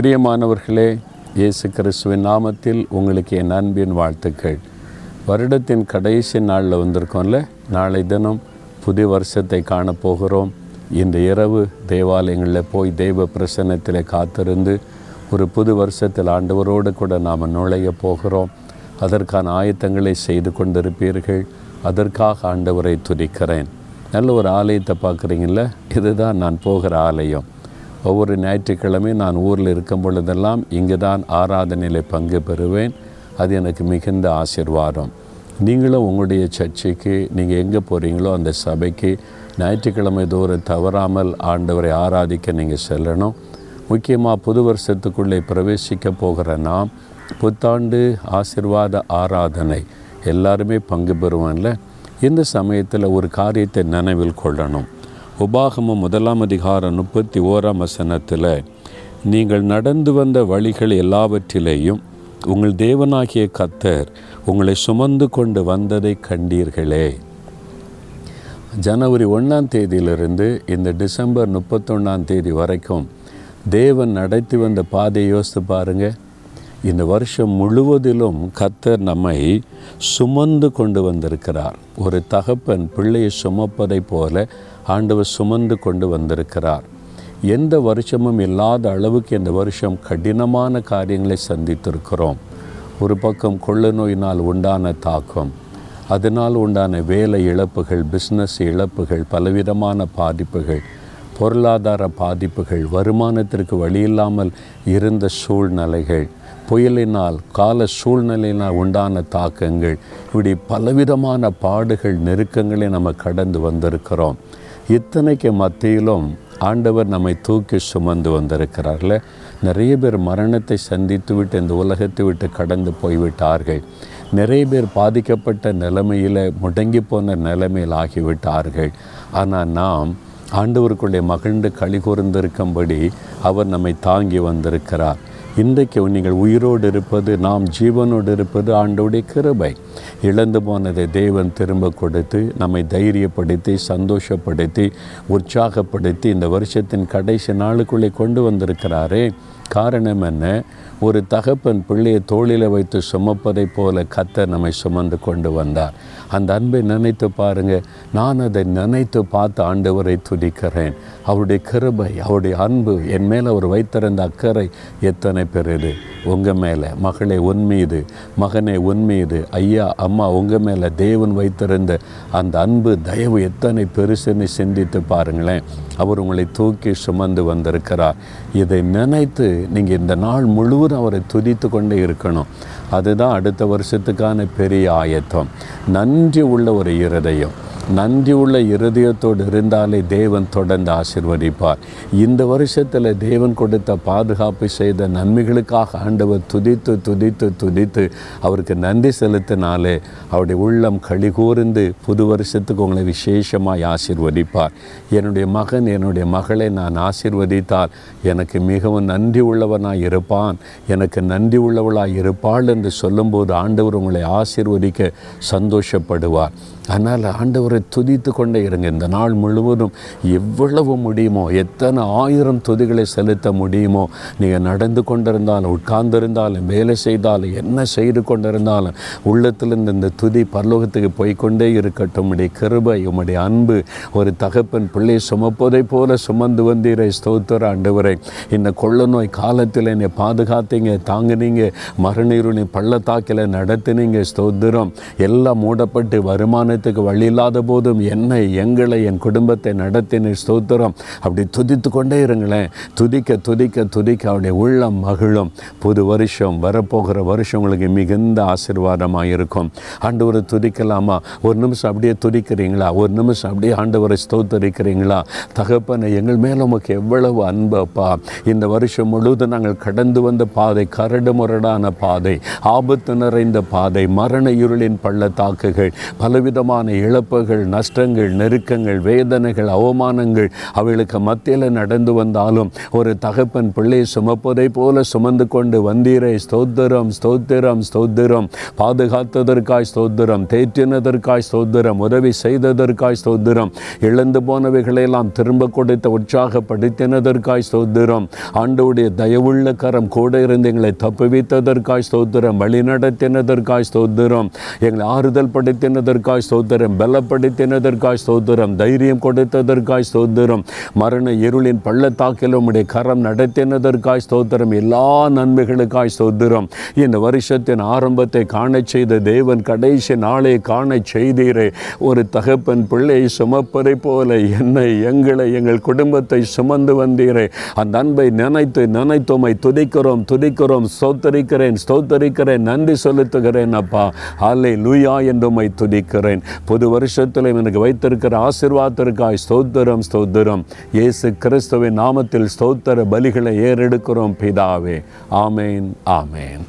பிரியமானவர்களே இயேசு கிறிஸ்துவின் நாமத்தில் உங்களுக்கு என் அன்பின் வாழ்த்துக்கள். வருடத்தின் கடைசி நாளில் வந்திருக்கோம்ல நாளை தினம் புது வருஷத்தை காணப்போகிறோம் இந்த இரவு தேவாலயங்களில் போய் தெய்வ பிரசன்னத்தில் காத்திருந்து ஒரு புது வருஷத்தில் ஆண்டவரோடு கூட நாம் நுழைய போகிறோம். அதற்கான ஆயத்தங்களை செய்து கொண்டிருப்பீர்கள். அதற்காக ஆண்டவரை துதிக்கிறேன். நல்ல ஒரு ஆலயத்தை பார்க்குறீங்கள இதுதான் நான் போகிற ஆலயம். ஒவ்வொரு ஞாயிற்றுக்கிழமையும் நான் ஊரில் இருக்கும் பொழுதெல்லாம் இங்கு தான் ஆராதனையில் பங்கு பெறுவேன். அது எனக்கு மிகுந்த ஆசிர்வாதம். நீங்களும் உங்களுடைய சர்ச்சைக்கு நீங்கள் எங்கே போகிறீங்களோ அந்த சபைக்கு ஞாயிற்றுக்கிழமை தோறும் தவறாமல் ஆண்டவரை ஆராதிக்க நீங்கள் செல்லணும். முக்கியமாக புது வருஷத்துக்குள்ளே பிரவேசிக்க போகிற நாம் புத்தாண்டு ஆசிர்வாத ஆராதனை எல்லாருமே பங்கு பெறுவேன்ல இந்த சமயத்தில் ஒரு காரியத்தை நினைவில் கொள்ளணும். உபாகமும் முதலாம் அதிகாரம் முப்பத்தி ஓராம் வசனத்தில் நீங்கள் நடந்து வந்த வழிகள் எல்லாவற்றிலேயும் உங்கள் தேவனாகிய கத்தர் உங்களை சுமந்து கொண்டு வந்ததை கண்டீர்களே. ஜனவரி ஒன்றாம் தேதியிலிருந்து இந்த டிசம்பர் முப்பத்தொன்னாம் தேதி வரைக்கும் தேவன் நடத்தி வந்த பாதையை யோசித்து பாருங்கள் இந்த வருஷம் முழுவதிலும் கத்தர் நம்மை சுமந்து கொண்டு வந்திருக்கிறார். ஒரு தகப்பன் பிள்ளையை சுமப்பதைப் போல ஆண்டவர் சுமந்து கொண்டு வந்திருக்கிறார். எந்த வருஷமும் இல்லாத அளவுக்கு இந்த வருஷம் கடினமான காரியங்களை சந்தித்திருக்கிறோம். ஒரு பக்கம் கொள்ள நோயினால் உண்டான தாக்கம் அதனால் உண்டான வேலை இழப்புகள் பிஸ்னஸ் இழப்புகள் பலவிதமான பாதிப்புகள் பொருளாதார பாதிப்புகள் வருமானத்திற்கு வழியில்லாமல் இருந்த சூழ்நிலைகள் புயலினால் கால சூழ்நிலையினால் உண்டான தாக்கங்கள் இப்படி பலவிதமான பாடுகள் நெருக்கங்களை நம்ம கடந்து வந்திருக்கிறோம். இத்தனைக்கு மத்தியிலும் ஆண்டவர் நம்மை தூக்கி சுமந்து வந்திருக்கிறார்கள். நிறைய பேர் மரணத்தை சந்தித்து விட்டு இந்த உலகத்தை விட்டு கடந்து போய்விட்டார்கள். நிறைய பேர் பாதிக்கப்பட்ட நிலைமையில் முடங்கி போன நிலைமையில் ஆகிவிட்டார்கள். ஆனால் நாம் ஆண்டவருக்குள்ளே மகிழ்ந்து களி கூர்ந்திருக்கும்படி அவர் நம்மை தாங்கி வந்திருக்கிறார். இன்றைக்கு நீங்கள் உயிரோடு இருப்பது நாம் ஜீவனோடு இருப்பது ஆண்டோடைய கிருபை. இழந்து போனதை தேவன் திரும்ப கொடுத்து நம்மை தைரியப்படுத்தி சந்தோஷப்படுத்தி உற்சாகப்படுத்தி இந்த வருஷத்தின் கடைசி நாளுக்குள்ளே கொண்டு வந்திருக்கிறாரே. காரணம் என்ன? ஒரு தகப்பன் பிள்ளையை தோளில் வைத்து சுமப்பதைப் போல கத்தர் நம்மை சுமந்து கொண்டு வந்தார். அந்த அன்பை நினைத்து பாருங்க. நான் அதை நினைத்து பார்த்து ஆண்டவரை துதிக்கிறேன். அவருடைய கிருபை அவருடைய அன்பு என் மேலே அவர் வைத்திருந்த அக்கறை எத்தனை பெரியது. உங்கள் மேலே மகளே உன்மீது மகனே உன்மீது ஐயா அம்மா உங்கள் மேலே தேவன் வைத்திருந்த அந்த அன்பு தயவு எத்தனை பெருசுன்னு சிந்தித்து பாருங்களேன். அவர் உங்களை தூக்கி சுமந்து வந்திருக்கிறார். இதை நினைத்து நீங்கள் இந்த நாள் முழுவதும் அவரை துதித்து கொண்டு இருக்கணும். அதுதான் அடுத்த வருஷத்துக்கான பெரிய ஆயத்தம். நன்றி உள்ள ஒரு இருதயம். நன்றி உள்ள இருதயத்தோடு இருந்தாலே தேவன் தொடர்ந்து ஆசிர்வதிப்பார். இந்த வருஷத்தில் தேவன் கொடுத்த பாதுகாப்பு செய்த நன்மைகளுக்காக ஆண்டவர் துதித்து துதித்து துதித்து அவருக்கு நன்றி செலுத்தினாலே அவருடைய உள்ளம் கழிகூர்ந்து புது வருஷத்துக்கு உங்களை விசேஷமாக ஆசிர்வதிப்பார். என்னுடைய மகன் என்னுடைய மகளை நான் ஆசிர்வதித்தால் எனக்கு மிகவும் நன்றி உள்ளவனாக இருப்பான். எனக்கு நன்றி உள்ளவளாக இருப்பாள் என்று சொல்லும்போது ஆண்டவர் உங்களை ஆசிர்வதிக்க சந்தோஷப்படுவார். அதனால் ஆண்டவரை துதித்து கொண்டே இருங்க. இந்த நாள் முழுவதும் எவ்வளவு முடியுமோ எத்தனை ஆயிரம் துதிகளை செலுத்த முடியுமோ நீங்கள் நடந்து கொண்டிருந்தாலும் உட்கார்ந்திருந்தாலும் வேலை செய்தாலும் என்ன செய்து கொண்டிருந்தாலும் உள்ளத்திலிருந்து இந்த துதி பரலோகத்துக்கு போய்கொண்டே இருக்கட்டும். உடைய கிருபை உம்முடைய அன்பு ஒரு தகப்பன் பிள்ளை சுமப்பதை போல சுமந்து வந்தீரை. ஸ்தோத்திர ஆண்டவரை இந்த கொள்ள நோய் காலத்தில் என்னை பாதுகாத்தீங்க தாங்கினீங்க மறுநீருணி பள்ளத்தாக்கில் நடத்தினீங்க. ஸ்தோத்திரம். எல்லாம் மூடப்பட்டு வருமானத்துக்கு வழி இல்லாத போதும் என்னை எங்களை என் குடும்பத்தை நடத்தின ஸ்தோத்திரம். அப்படி துதித்து கொண்டே இருங்களேன். துதிக்க துதிக்க துதிக்க அவருடைய உள்ளம் மகிழும். புது வருஷம் வரப்போகிற வருஷம் உங்களுக்கு மிகுந்த ஆசீர்வாதமாக இருக்கும். ஆண்டவரை துதிக்கலாமா? ஒரு நிமிஷம் அப்படியே துதிக்கிறீங்களா? ஒரு நிமிஷம் அப்படியே ஆண்டவரை ஸ்தோத்தரிக்கிறீங்களா? தகப்பனை எங்கள் மேலே உமக்கு எவ்வளவு அன்பப்பா இந்த வருஷம் முழுவதும் நாங்கள் கடந்து வந்த பாதை கரடு முரடான பாதை ஆபத்து நிறைந்த பாதை மரண இருளின் பள்ளத்தாக்குகள் பலவித விதமான இழப்புகள் நஷ்டங்கள் நெருக்கங்கள் வேதனைகள் அவமானங்கள் அவளுக்கு மத்தியில் நடந்து வந்தாலும் ஒரு தகப்பன் பிள்ளை சுமப்பதை போல சுமந்து கொண்டு வந்தீரை. ஸ்தோத்திரம் ஸ்தோத்திரம் ஸ்தோத்திரம். பாதுகாத்ததற்காய் ஸ்தோத்திரம் தேற்றினதற்காய் ஸ்தோத்திரம் உதவி செய்ததற்காய் ஸ்தோத்திரம். இழந்து போனவைகளெல்லாம் திரும்ப கொடுத்த உற்சாகப்படுத்தினதற்காய் ஸ்தோத்திரம். ஆண்டவுடைய தயவுள்ள கரம் கூட இருந்து எங்களை தப்புவித்ததற்காய் ஸ்தோத்திரம் வழிநடத்தினதற்காய் ஸ்தோத்திரம். எங்களை ஆறுதல் படுத்தினதற்காய் சோதரம் பலப்படுத்தினதற்காய் ஸ்தோத்திரம் தைரியம் கொடுத்ததற்காய் சோதரம் மரண இருளின் பள்ளத்தாக்கில் உம்முடைய கரம் நடத்தினதற்காய் ஸ்தோத்திரம் எல்லா நன்மைகளுக்காய் சோதரம் இந்த வருஷத்தின் ஆரம்பத்தை காணச் செய்த தேவன் கடைசி நாளை காணச் செய்தீரே. ஒரு தகப்பன் பிள்ளை சுமப்பதை போல என்னை எங்களை எங்கள் குடும்பத்தை சுமந்து வந்தீரே. அந்த அன்பை நினைத்து நினைத்தோமை துதிக்கிறோம் துதிக்கிறோம். ஸ்தோத்தரிக்கிறேன் ஸ்தோத்தரிக்கிறேன் நன்றி செலுத்துகிறேன் அப்பா. அல்லை லூயா என்றுமை துதிக்கிறேன். புது வருஷத்தில் எனக்கு வைத்திருக்கிற ஆசிர்வாதத்திற்காய் ஸ்தோத்திரம் ஸ்தோத்திரம். இயேசு கிறிஸ்துவின் நாமத்தில் ஸ்தோத்திர பலிகளை ஏறெடுக்கிறோம் பிதாவே. ஆமேன் ஆமேன்.